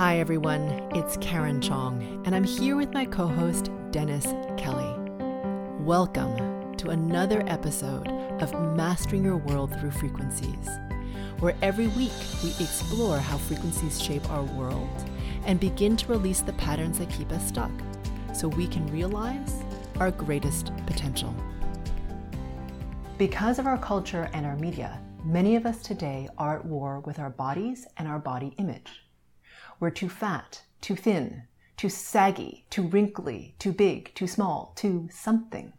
Hi, everyone. It's Karen Chong, and I'm here with my co host, Dennis Kelly. Welcome to another episode of Mastering Your World Through Frequencies, where every week we explore how frequencies shape our world and begin to release the patterns that keep us stuck so we can realize our greatest potential. Because of our culture and our media, many of us today are at war with our bodies and our body image. We're too fat, too thin, too saggy, too wrinkly, too big, too small, too something.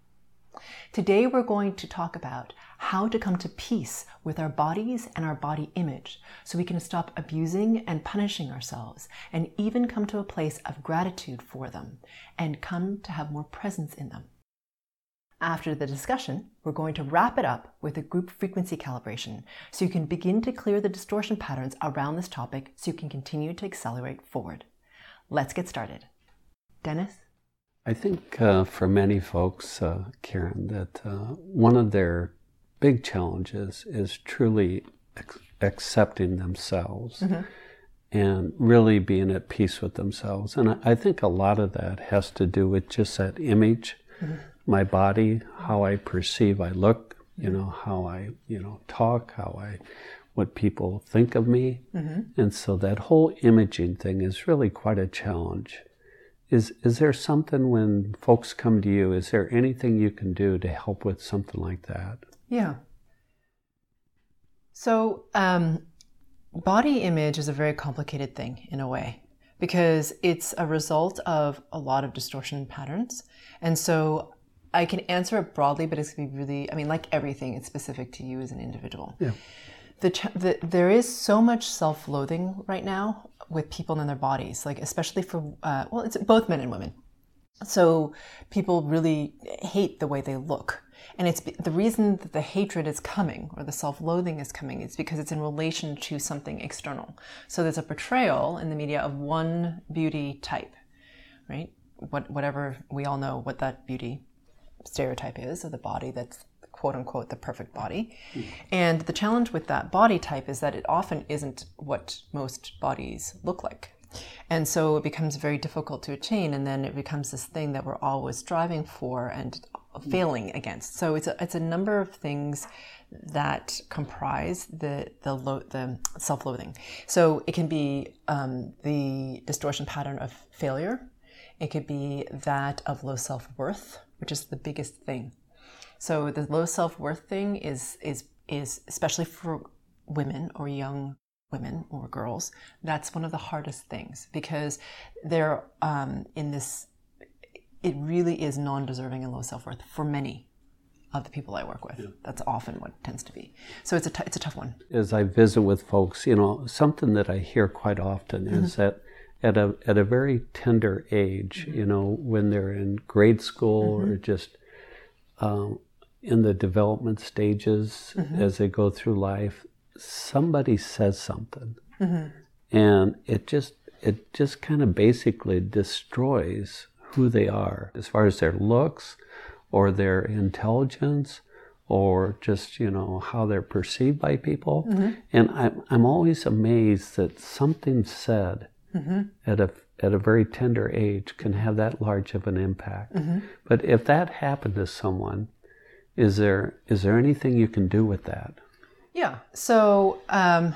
Today, we're going to talk about how to come to peace with our bodies and our body image so we can stop abusing and punishing ourselves and even come to a place of gratitude for them and come to have more presence in them. After the discussion, we're going to wrap it up with a group frequency calibration so you can begin to clear the distortion patterns around this topic so you can continue to accelerate forward. Let's get started. Dennis? I think uh, for many folks, uh, Karen, that uh, one of their big challenges is truly ex- accepting themselves mm-hmm. and really being at peace with themselves. And I, I, think a lot of that has to do with just that image. Mm-hmm my body, how I perceive I look, you know, how I, you know, talk, how I, what people think of me. Mm-hmm. And so that whole imaging thing is really quite a challenge. Is, is there something when folks come to you, is there anything you can do to help with something like that? Yeah. So, um, body image is a very complicated thing in a way because it's a result of a lot of distortion patterns. And so I can answer it broadly, but it's going to be really, I mean, like everything, it's specific to you as an individual. Yeah. The, the, there is so much self loathing right now with people and their bodies, like, especially for, uh, well, it's both men and women. So people really hate the way they look. And it's the reason that the hatred is coming or the self loathing is coming is because it's in relation to something external. So there's a portrayal in the media of one beauty type, right? What, whatever we all know what that beauty stereotype is of the body that's quote unquote the perfect body. Mm. And the challenge with that body type is that it often isn't what most bodies look like. And so it becomes very difficult to attain, and then it becomes this thing that we're always striving for and failing against. So it's a, it's a number of things that comprise the the, lo- the self-loathing. So it can be um, the distortion pattern of failure. It could be that of low self-worth which is the biggest thing. So the low self-worth thing is is is especially for women or young women or girls, that's one of the hardest things because they're um, in this. It really is non-deserving and low self-worth for many of the people I work with. Yeah. That's often what tends to be. So it's a t- it's a tough one. As I visit with folks, you know, something that I hear quite often mm-hmm. is that at a at a very tender age, mm-hmm. you know, when they're in grade school mm-hmm. or just um, in the development stages mm-hmm. as they go through life, somebody says something, mm-hmm. and it just it just kind of basically destroys who they are as far as their looks or their intelligence or just you know how they're perceived by people mm-hmm. and I'm, I'm always amazed that something said mm-hmm. at a at a very tender age can have that large of an impact. Mm-hmm. But if that happened to someone, is there is there anything you can do with that? Yeah. So, um,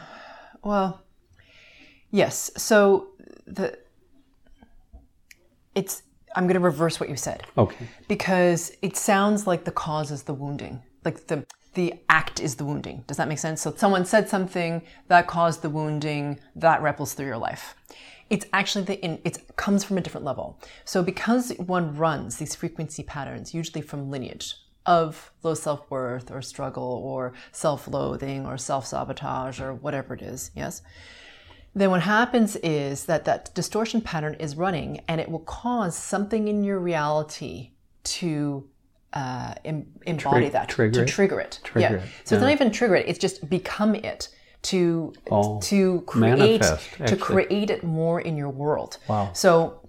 well, yes. So the it's I'm going to reverse what you said. Okay. Because it sounds like the cause is the wounding, like the the act is the wounding. Does that make sense? So someone said something that caused the wounding that ripples through your life. It's actually the it comes from a different level. So because one runs these frequency patterns, usually from lineage of low self-worth or struggle or self-loathing or self-sabotage or whatever it is, yes. Then what happens is that that distortion pattern is running and it will cause something in your reality to uh, embody that trigger to it. trigger it. Trigger yeah. It. So yeah. it's not even trigger it; it's just become it to oh, to create to create it more in your world. Wow. So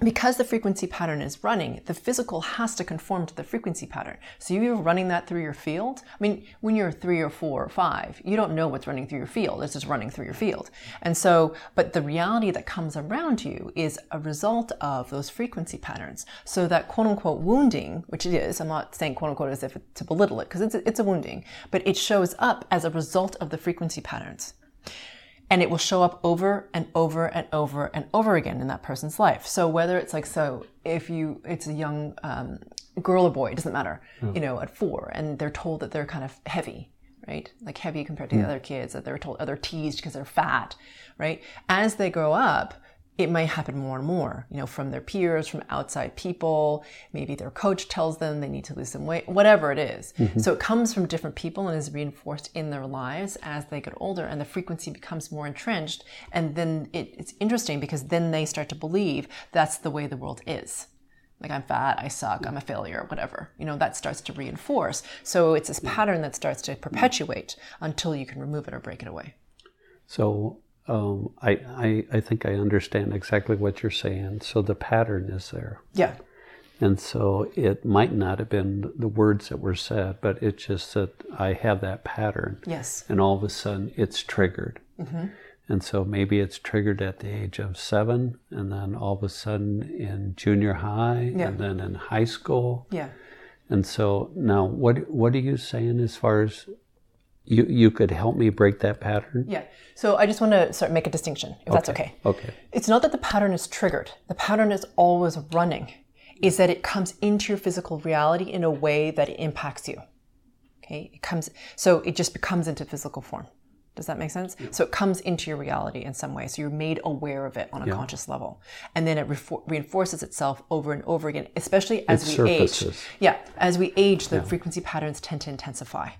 because the frequency pattern is running, the physical has to conform to the frequency pattern. So you're running that through your field. I mean, when you're three or four or five, you don't know what's running through your field. It's just running through your field. And so, but the reality that comes around you is a result of those frequency patterns. So that quote unquote wounding, which it is, I'm not saying quote unquote as if to belittle it, because it's it's a wounding, but it shows up as a result of the frequency patterns and it will show up over and over and over and over again in that person's life. So whether it's like so, if you it's a young um, girl or boy, it doesn't matter, mm. you know, at four, and they're told that they're kind of heavy, right? Like heavy compared to mm. the other kids that they're told, oh, they're teased because they're fat, right? As they grow up, it may happen more and more, you know, from their peers, from outside people. Maybe their coach tells them they need to lose some weight, whatever it is. Mm-hmm. So it comes from different people and is reinforced in their lives as they get older, and the frequency becomes more entrenched. And then it, it's interesting because then they start to believe that's the way the world is. Like I'm fat, I suck, I'm a failure, whatever. You know, that starts to reinforce. So it's this pattern that starts to perpetuate until you can remove it or break it away. So um, I, I, I think I understand exactly what you're saying. So the pattern is there. Yeah. And so it might not have been the words that were said, but it's just that I have that pattern. Yes. And all of a sudden it's triggered. Mm-hmm. And so maybe it's triggered at the age of seven, and then all of a sudden in junior high, yeah. and then in high school. Yeah. And so now, what what are you saying as far as you you could help me break that pattern? Yeah. So I just want to sort of make a distinction, if okay. that's okay. Okay. It's not that the pattern is triggered. The pattern is always running. Is that it comes into your physical reality in a way that it impacts you. Okay. It comes so it just becomes into physical form. Does that make sense? Yeah. So it comes into your reality in some way. So you're made aware of it on a yeah. conscious level. And then it re- reinforces itself over and over again, especially as it we surfaces. age. Yeah. As we age, the yeah. frequency patterns tend to intensify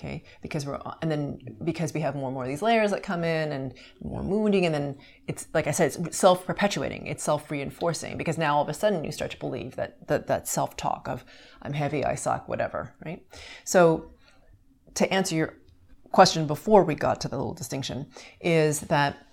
okay because we're and then because we have more and more of these layers that come in and more wounding and then it's like i said it's self-perpetuating it's self-reinforcing because now all of a sudden you start to believe that that, that self-talk of i'm heavy i suck whatever right? So to answer your question before we got to the little distinction is that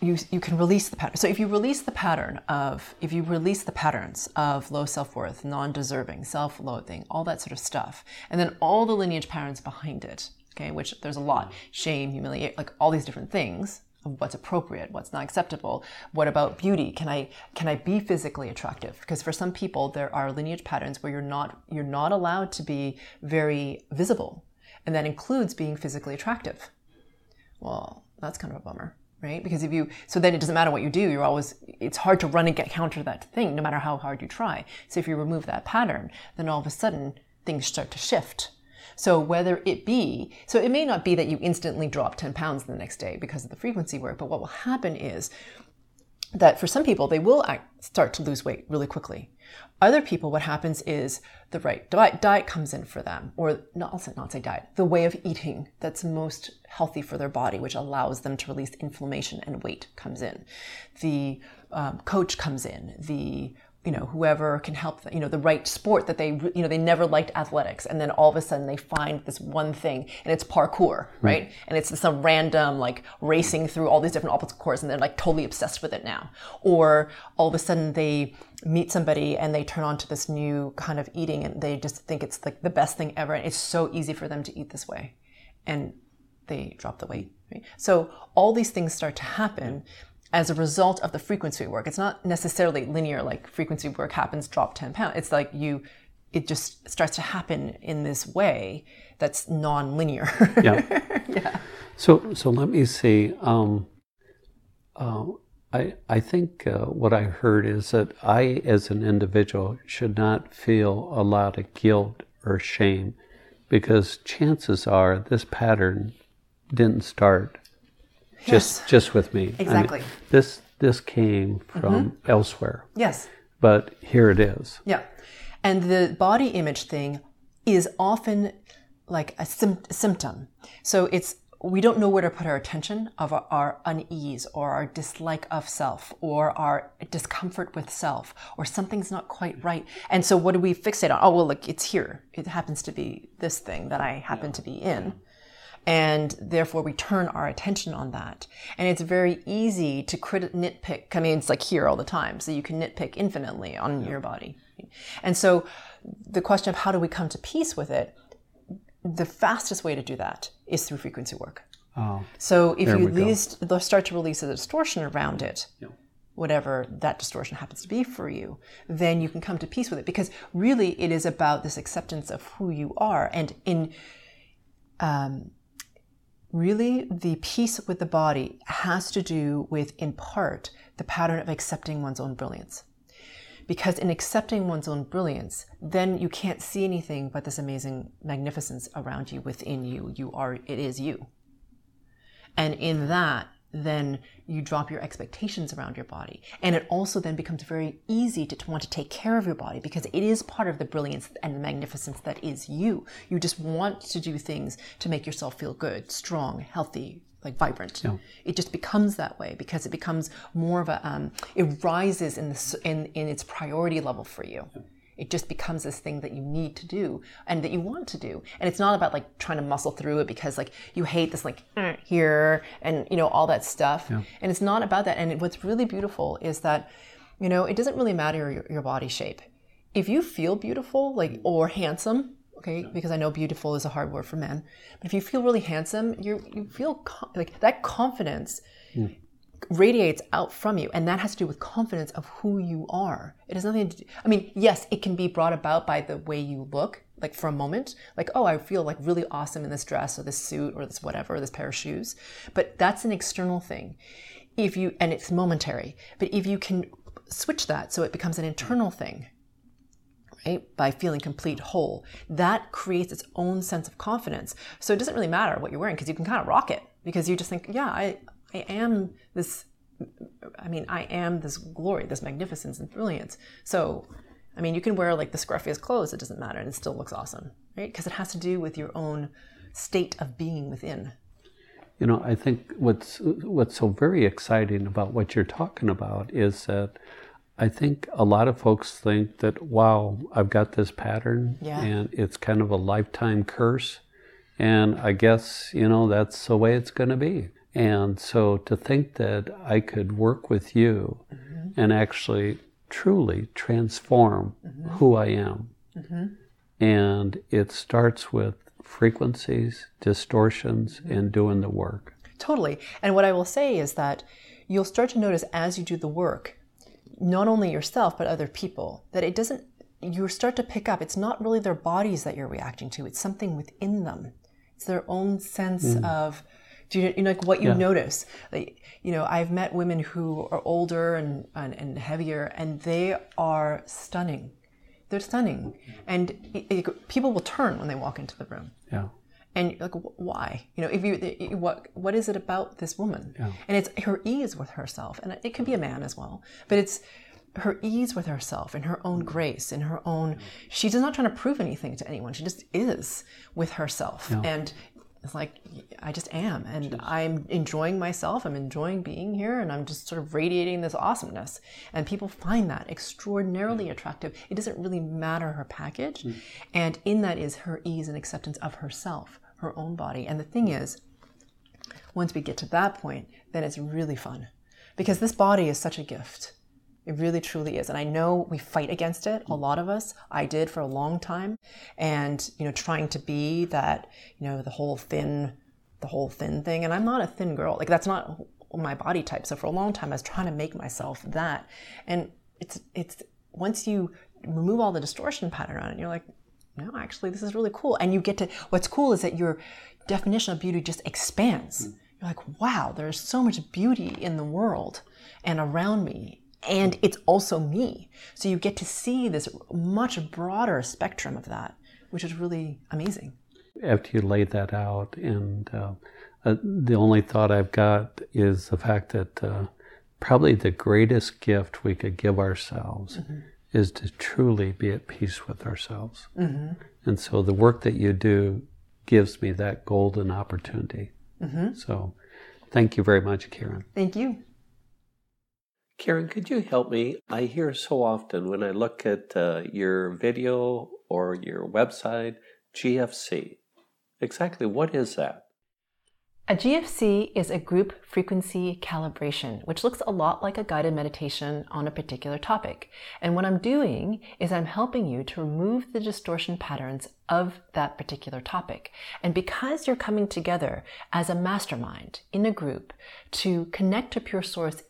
you, you can release the pattern. So if you release the pattern of, if you release the patterns of low self-worth, non-deserving, self-loathing, all that sort of stuff, and then all the lineage patterns behind it, okay, which there's a lot, shame, humiliate, like all these different things of what's appropriate, what's not acceptable. What about beauty? Can I can I be physically attractive? Because for some people there are lineage patterns where you're not you're not allowed to be very visible. And that includes being physically attractive. Well, that's kind of a bummer right? Because if you, so then it doesn't matter what you do, you're always, it's hard to run and get counter that thing, no matter how hard you try. So if you remove that pattern, then all of a sudden things start to shift. So whether it be, so it may not be that you instantly drop 10 pounds the next day because of the frequency work, but what will happen is that for some people, they will start to lose weight really quickly. Other people, what happens is the right diet, diet comes in for them, or not, I'll say, not say diet, the way of eating that's most healthy for their body, which allows them to release inflammation and weight comes in. The um, coach comes in, the you know whoever can help them, you know the right sport that they you know they never liked athletics and then all of a sudden they find this one thing and it's parkour right mm. and it's some random like racing through all these different obstacle courses and they're like totally obsessed with it now or all of a sudden they meet somebody and they turn on to this new kind of eating and they just think it's like the best thing ever and it's so easy for them to eat this way and they drop the weight right? so all these things start to happen as a result of the frequency work. It's not necessarily linear, like frequency work happens, drop 10 pounds. It's like you, it just starts to happen in this way that's non-linear. yeah. yeah. So, so let me see. Um, uh, I, I think uh, what I heard is that I, as an individual, should not feel a lot of guilt or shame because chances are this pattern didn't start just just with me. Exactly. I mean, this this came from mm-hmm. elsewhere. Yes. But here it is. Yeah. And the body image thing is often like a sim- symptom. So it's we don't know where to put our attention of our, our, unease or our dislike of self or our discomfort with self or something's not quite right. And so what do we fixate on? Oh, well, look, it's here. It happens to be this thing that I happen yeah. to be in. And therefore we turn our attention on that. And it's very easy to crit- nitpick. I mean, it's like here all the time, so you can nitpick infinitely on your body. And so the question of how do we come to peace with it, the fastest way to do that is through frequency work. Oh, So if you least start to release a distortion around it, Yeah. whatever that distortion happens to be for you, then you can come to peace with it. Because really, it is about this acceptance of who you are, and in um, really the peace with the body has to do with, in part, the pattern of accepting one's own brilliance. Because in accepting one's own brilliance, then you can't see anything but this amazing magnificence around you, within you. You are, it is you. And in that, then you drop your expectations around your body. And it also then becomes very easy to, to want to take care of your body because it is part of the brilliance and the magnificence that is you. You just want to do things to make yourself feel good, strong, healthy, like vibrant. It just becomes that way because it becomes more of a, um, it rises in, the, in, in its priority level for you. It just becomes this thing that you need to do and that you want to do. And it's not about like trying to muscle through it because like you hate this like "Eh," here and you know all that stuff. And it's not about that. And what's really beautiful is that you know it doesn't really matter your, your body shape. If you feel beautiful like or handsome, okay, because I know beautiful is a hard word for men, but if you feel really handsome, you you feel co- like that confidence radiates out from you and that has to do with confidence of who you are it has nothing to do i mean yes it can be brought about by the way you look like for a moment like oh i feel like really awesome in this dress or this suit or this whatever or this pair of shoes but that's an external thing if you and it's momentary but if you can switch that so it becomes an internal thing right? By feeling complete whole. That creates its own sense of confidence. So it doesn't really matter what you're wearing because you can kind of rock it because you just think, yeah, I, I am this, I mean, I am this glory, this magnificence and brilliance. So, I mean, you can wear like the scruffiest clothes, it doesn't matter, and it still looks awesome, right? Because it has to do with your own state of being within. You know, I think what's what's so very exciting about what you're talking about is that I think a lot of folks think that wow, I've got this pattern Yeah. and it's kind of a lifetime curse and I guess, you know, that's the way it's going to be. And so to think that I could work with you mm-hmm. and actually truly transform mm-hmm. who I am. Mm-hmm. And it starts with frequencies, distortions, and doing the work. Totally. And what I will say is that you'll start to notice as you do the work, not only yourself, but other people, that it doesn't, you start to pick up, it's not really their bodies that you're reacting to, it's something within them. It's their own sense mm. of, do you, you know, like what you notice? Like, you know, I've met women who are older and, and, and heavier, and they are stunning. They're stunning. And it, it- people will turn when they walk into the room Yeah. and you're like why you know if you what what is it about this woman Yeah. and it's her ease with herself and it can be a man as well but it's her ease with herself and her own grace and her own she's not trying to prove anything to anyone she just is with herself and it's like i just am and i'm enjoying myself i'm enjoying being here and i'm just sort of radiating this awesomeness. And people find that extraordinarily mm. attractive. It doesn't really matter her package mm. and in that is her ease and acceptance of herself her own body. And the thing mm. is once we get to that point then it's really fun. Because this body is such a gift it really truly is. And I know we fight against it, a mm. lot of us. I did for a long time. And, you know, trying to be that, you know, the whole thin, the whole thin thing. And I'm not a thin girl. Like that's not my body type. So for a long time I was trying to make myself that. And it's it's once you remove all the distortion pattern on it, you're like, no, actually this is really cool. And you get to what's cool is that your definition of beauty just expands. Mm. You're like, wow, there's so much beauty in the world and around me and it's also me. So you get to see this much broader spectrum of that, which is really amazing. After you lay that out, and uh, uh, the only thought I've got is the fact that uh, probably the greatest gift we could give ourselves is to truly be at peace with ourselves. And so the work that you do gives me that golden opportunity. So thank you very much, Karen. Thank you. Karen, could you help me? I hear so often when I look at uh, your video or your website, GFC. Exactly what is that? A GFC is a group frequency calibration, which looks a lot like a guided meditation on a particular topic. And what I'm doing is I'm helping you to remove the distortion patterns of that particular topic. And because you're coming together as a mastermind in a group to connect to pure source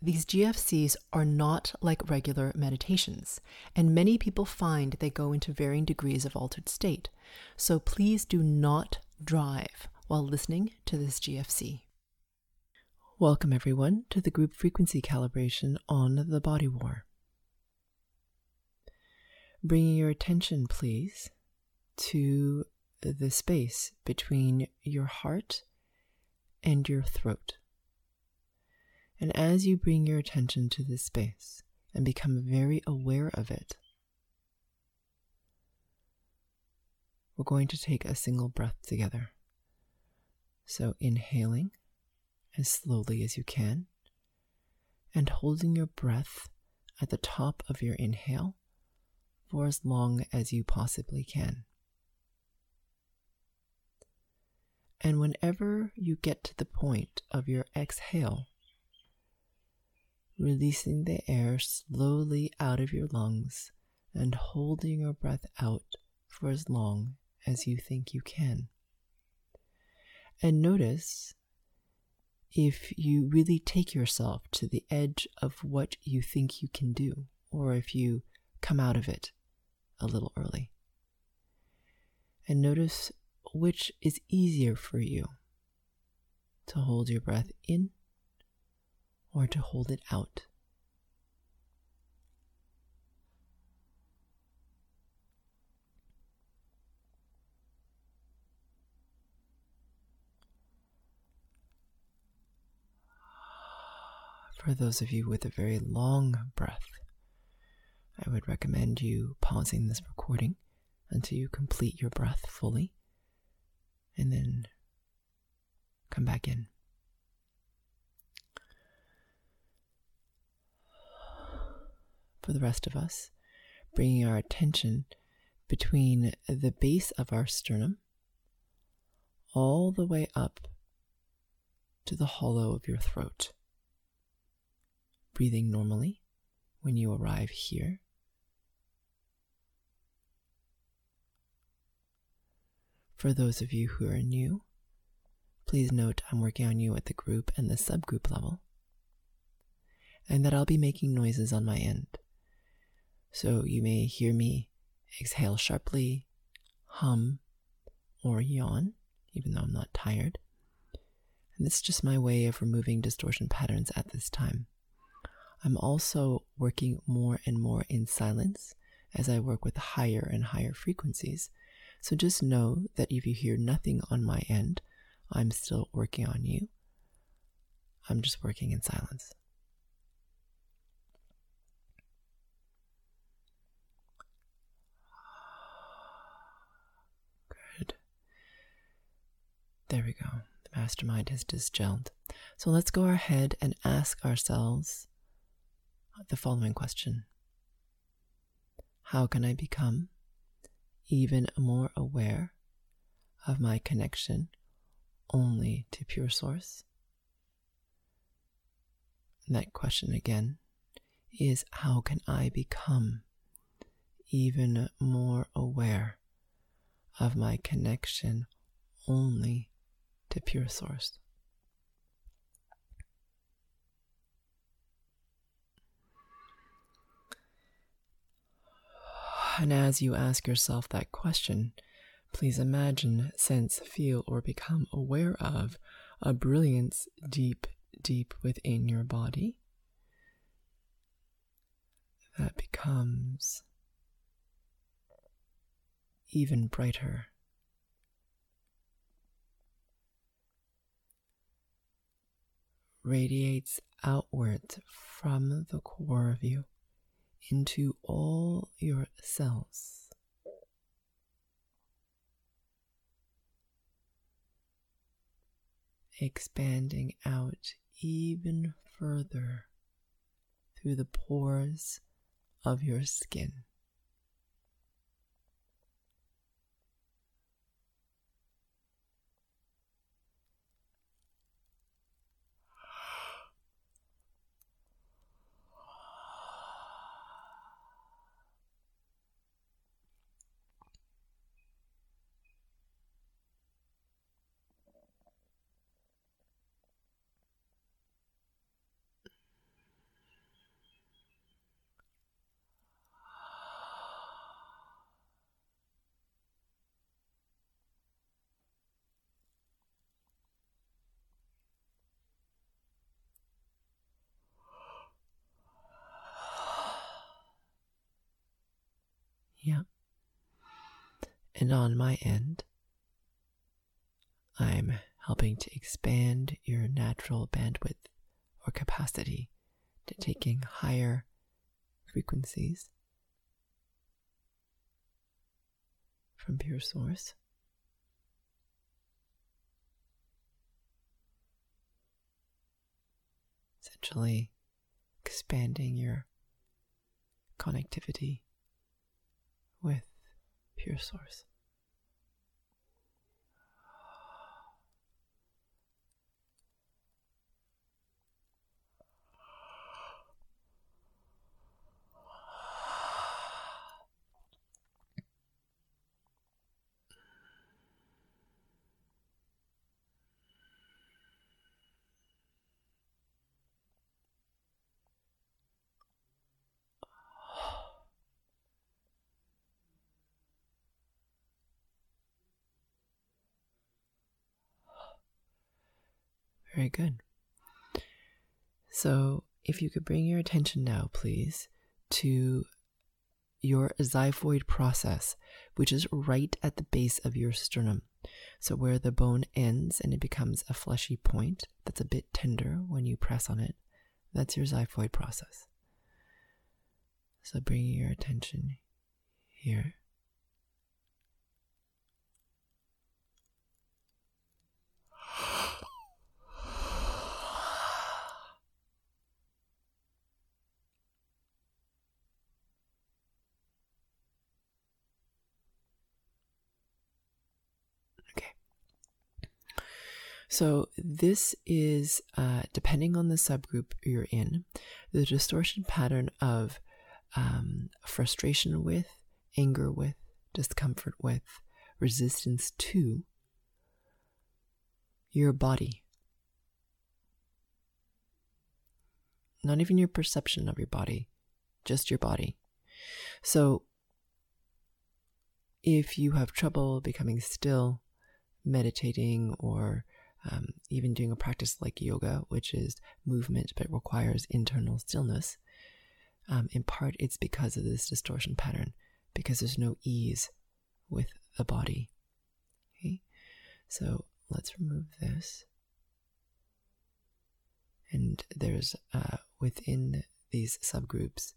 these GFCs are not like regular meditations, and many people find they go into varying degrees of altered state. So please do not drive while listening to this GFC. Welcome, everyone, to the group frequency calibration on the body war. Bringing your attention, please, to the space between your heart and your throat. And as you bring your attention to this space and become very aware of it, we're going to take a single breath together. So, inhaling as slowly as you can and holding your breath at the top of your inhale for as long as you possibly can. And whenever you get to the point of your exhale, releasing the air slowly out of your lungs and holding your breath out for as long as you think you can. And notice if you really take yourself to the edge of what you think you can do, or if you come out of it a little early. And notice which is easier for you to hold your breath in or to hold it out. For those of you with a very long breath, I would recommend you pausing this recording until you complete your breath fully and then come back in. For the rest of us, bringing our attention between the base of our sternum all the way up to the hollow of your throat. Breathing normally when you arrive here. For those of you who are new, please note I'm working on you at the group and the subgroup level, and that I'll be making noises on my end. So you may hear me exhale sharply, hum, or yawn, even though I'm not tired. And this is just my way of removing distortion patterns at this time. I'm also working more and more in silence as I work with higher and higher frequencies. So just know that if you hear nothing on my end, I'm still working on you. I'm just working in silence. There we go. The mastermind has disgelled. So let's go ahead and ask ourselves the following question How can I become even more aware of my connection only to pure source? And that question again is how can I become even more aware of my connection only to pure source. And as you ask yourself that question, please imagine, sense, feel, or become aware of a brilliance deep, deep within your body that becomes even brighter radiates outwards from the core of you into all your cells. Expanding out even further through the pores of your skin. Yeah. And on my end, I'm helping to expand your natural bandwidth or capacity to taking higher frequencies from pure source. Essentially, expanding your connectivity with pure source. Very good. So, if you could bring your attention now, please, to your xiphoid process, which is right at the base of your sternum. So, where the bone ends and it becomes a fleshy point that's a bit tender when you press on it, that's your xiphoid process. So, bringing your attention here. So, this is uh, depending on the subgroup you're in, the distortion pattern of um, frustration with, anger with, discomfort with, resistance to your body. Not even your perception of your body, just your body. So, if you have trouble becoming still, meditating, or um, even doing a practice like yoga, which is movement but requires internal stillness, um, in part it's because of this distortion pattern, because there's no ease with the body. Okay, so let's remove this. And there's uh, within these subgroups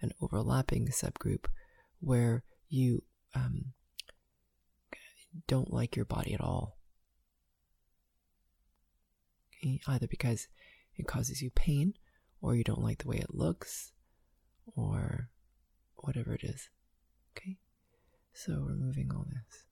an overlapping subgroup where you um, don't like your body at all either because it causes you pain or you don't like the way it looks or whatever it is. Okay? So, removing all this.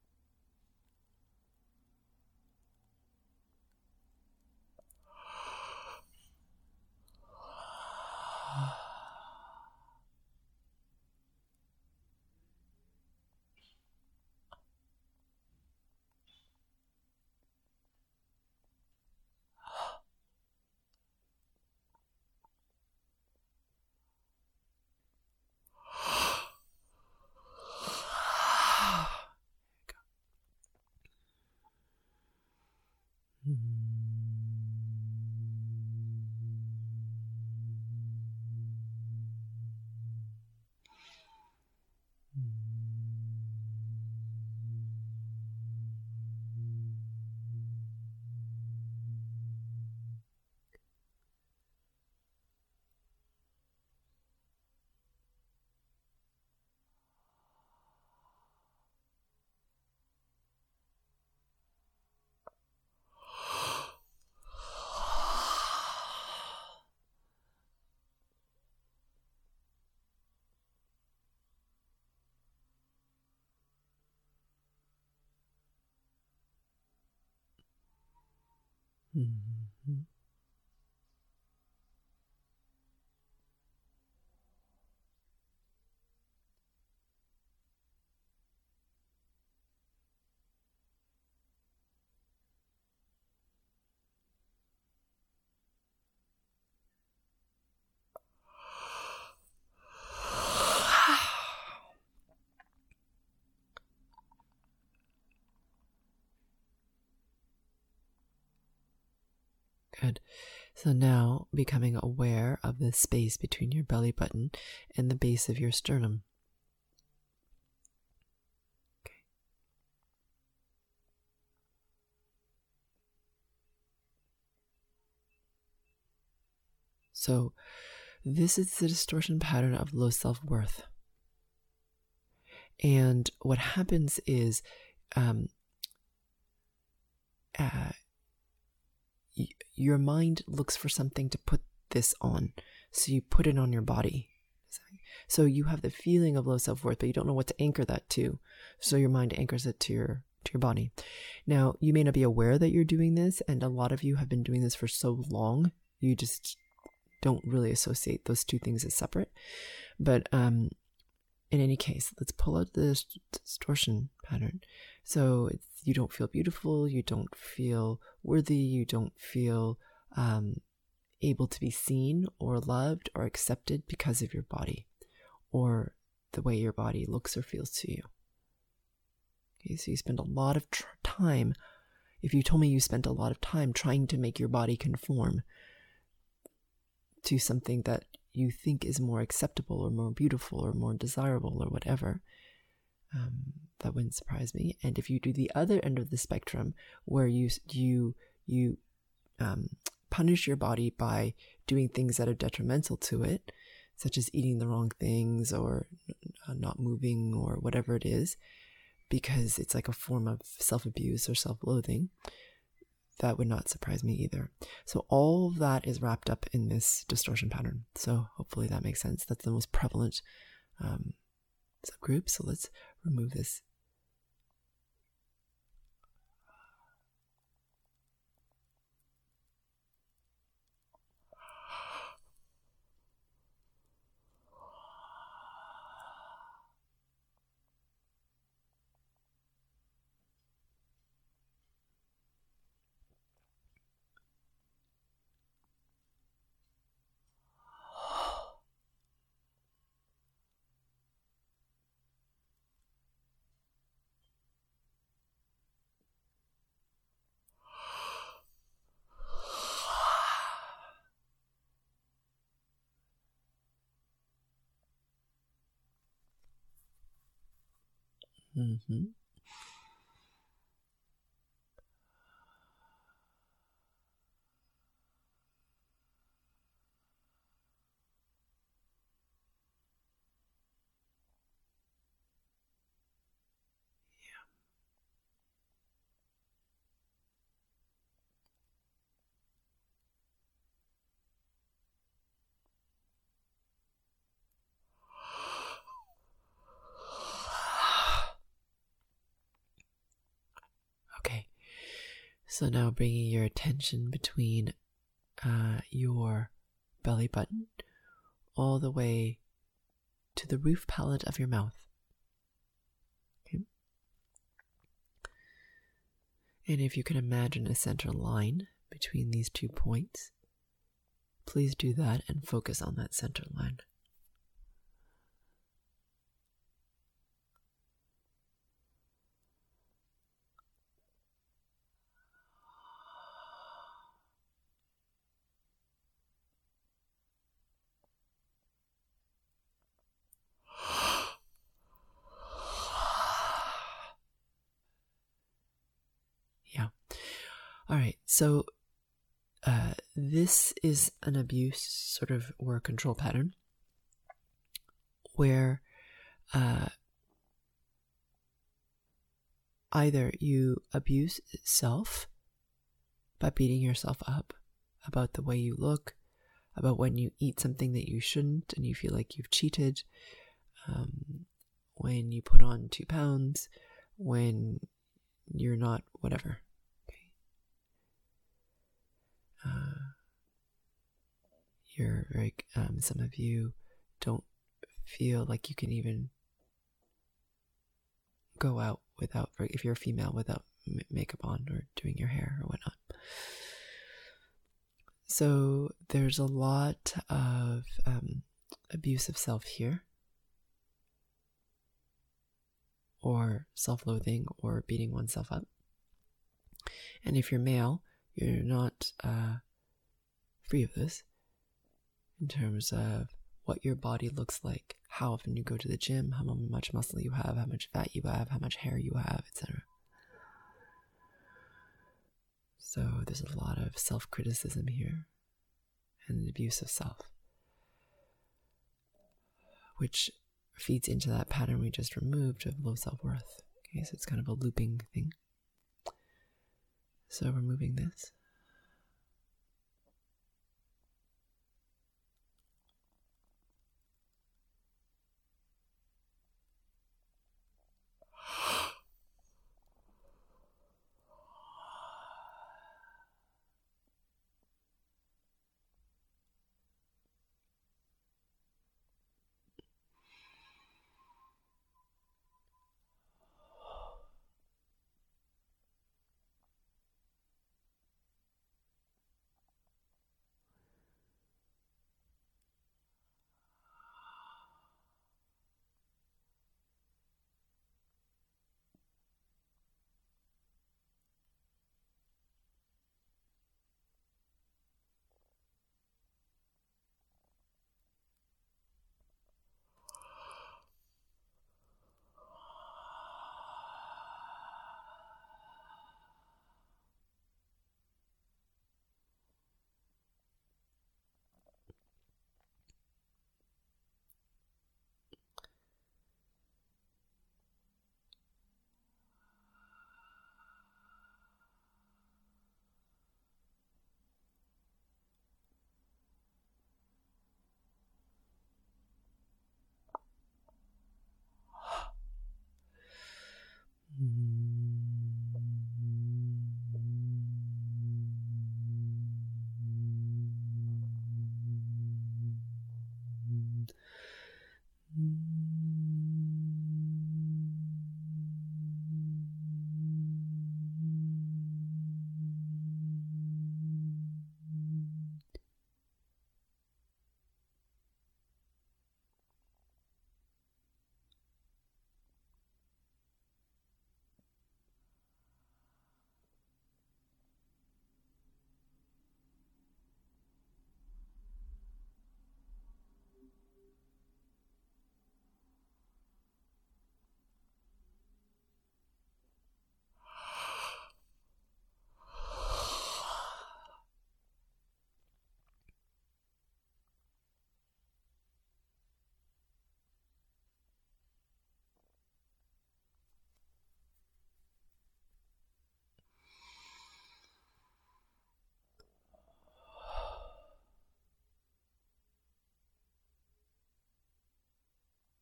Mm-hmm. Good. So now becoming aware of the space between your belly button and the base of your sternum. So, this is the distortion pattern of low self worth. And what happens is um, uh, your mind looks for something to put this on. So you put it on your body. So you have the feeling of low self-worth, but you don't know what to anchor that to. So your mind anchors it to your to your body. Now, you may not be aware that you're doing this, and a lot of you have been doing this for so long, you just don't really associate those two things as separate. But um, in any case, let's pull out the distortion pattern. So you don't feel beautiful, you don't feel worthy, you don't feel um, able to be seen or loved or accepted because of your body or the way your body looks or feels to you. Okay, so you spend a lot of tr- time. If you told me you spent a lot of time trying to make your body conform to something that you think is more acceptable or more beautiful or more desirable or whatever, um, that wouldn't surprise me. And if you do the other end of the spectrum, where you you you um, punish your body by doing things that are detrimental to it, such as eating the wrong things or not moving or whatever it is, because it's like a form of self abuse or self loathing, that would not surprise me either. So, all of that is wrapped up in this distortion pattern. So, hopefully, that makes sense. That's the most prevalent um, subgroup. So, let's remove this Mm-hmm. So now bringing your attention between uh, your belly button all the way to the roof palate of your mouth. Okay. And if you can imagine a center line between these two points, please do that and focus on that center line. All right, so uh, this is an abuse sort of or a control pattern where uh, either you abuse self by beating yourself up about the way you look, about when you eat something that you shouldn't and you feel like you've cheated, um, when you put on two pounds, when you're not whatever you're very, um, some of you don't feel like you can even go out without, if you're a female, without makeup on or doing your hair or whatnot. So there's a lot of um, abusive self here, or self loathing, or beating oneself up. And if you're male, you're not uh, free of this in terms of what your body looks like, how often you go to the gym, how much muscle you have, how much fat you have, how much hair you have, etc. So there's a lot of self criticism here and abuse of self, which feeds into that pattern we just removed of low self worth. Okay, so it's kind of a looping thing. So removing this.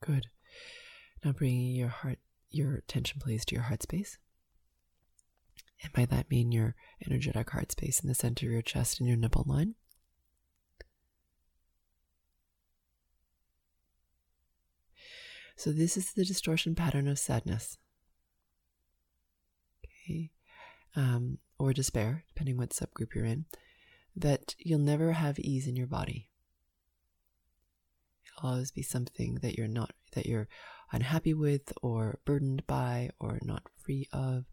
Good. Now bringing your heart, your attention, please, to your heart space. And by that, mean your energetic heart space in the center of your chest and your nipple line. So, this is the distortion pattern of sadness. Okay. Um, or despair, depending what subgroup you're in, that you'll never have ease in your body always be something that you're not that you're unhappy with or burdened by or not free of.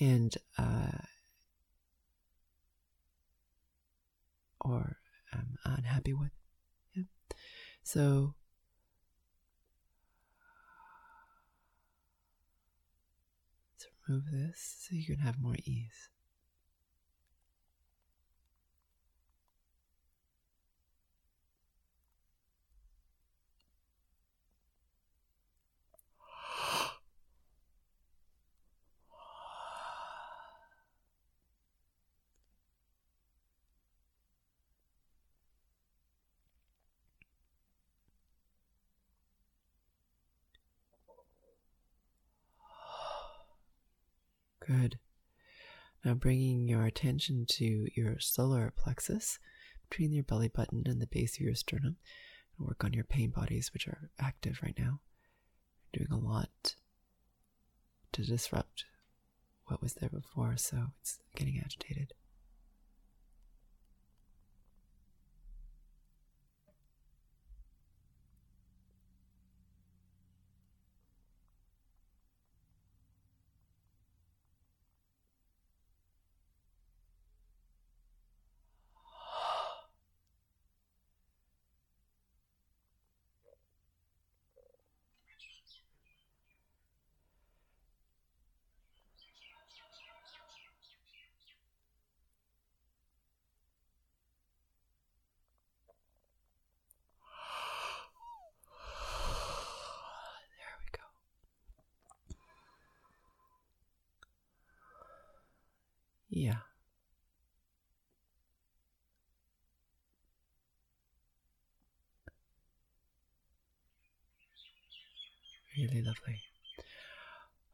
And uh, or um, unhappy with. Yeah. So let's remove this so you can have more ease Good. Now bringing your attention to your solar plexus, between your belly button and the base of your sternum and work on your pain bodies, which are active right now. You're doing a lot to disrupt what was there before, so it's getting agitated. Yeah. Really lovely.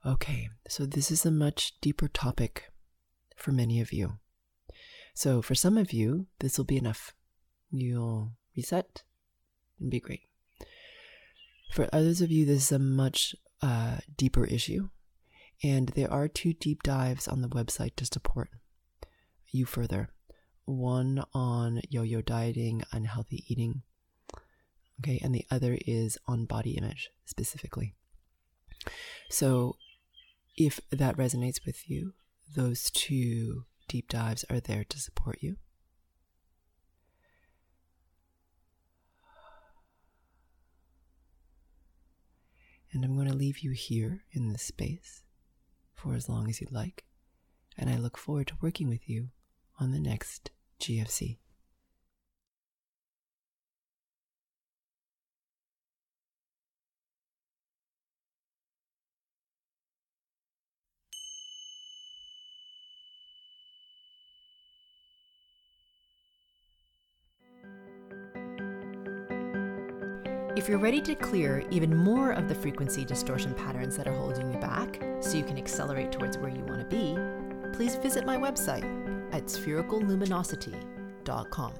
Okay, so this is a much deeper topic for many of you. So, for some of you, this will be enough. You'll reset and be great. For others of you, this is a much uh, deeper issue, and there are two deep dives on the website to support you further. One on yo yo dieting, unhealthy eating, okay, and the other is on body image specifically. So, if that resonates with you, those two deep dives are there to support you. And I'm going to leave you here in this space for as long as you'd like. And I look forward to working with you on the next GFC. If you're ready to clear even more of the frequency distortion patterns that are holding you back so you can accelerate towards where you want to be, please visit my website at sphericalluminosity.com.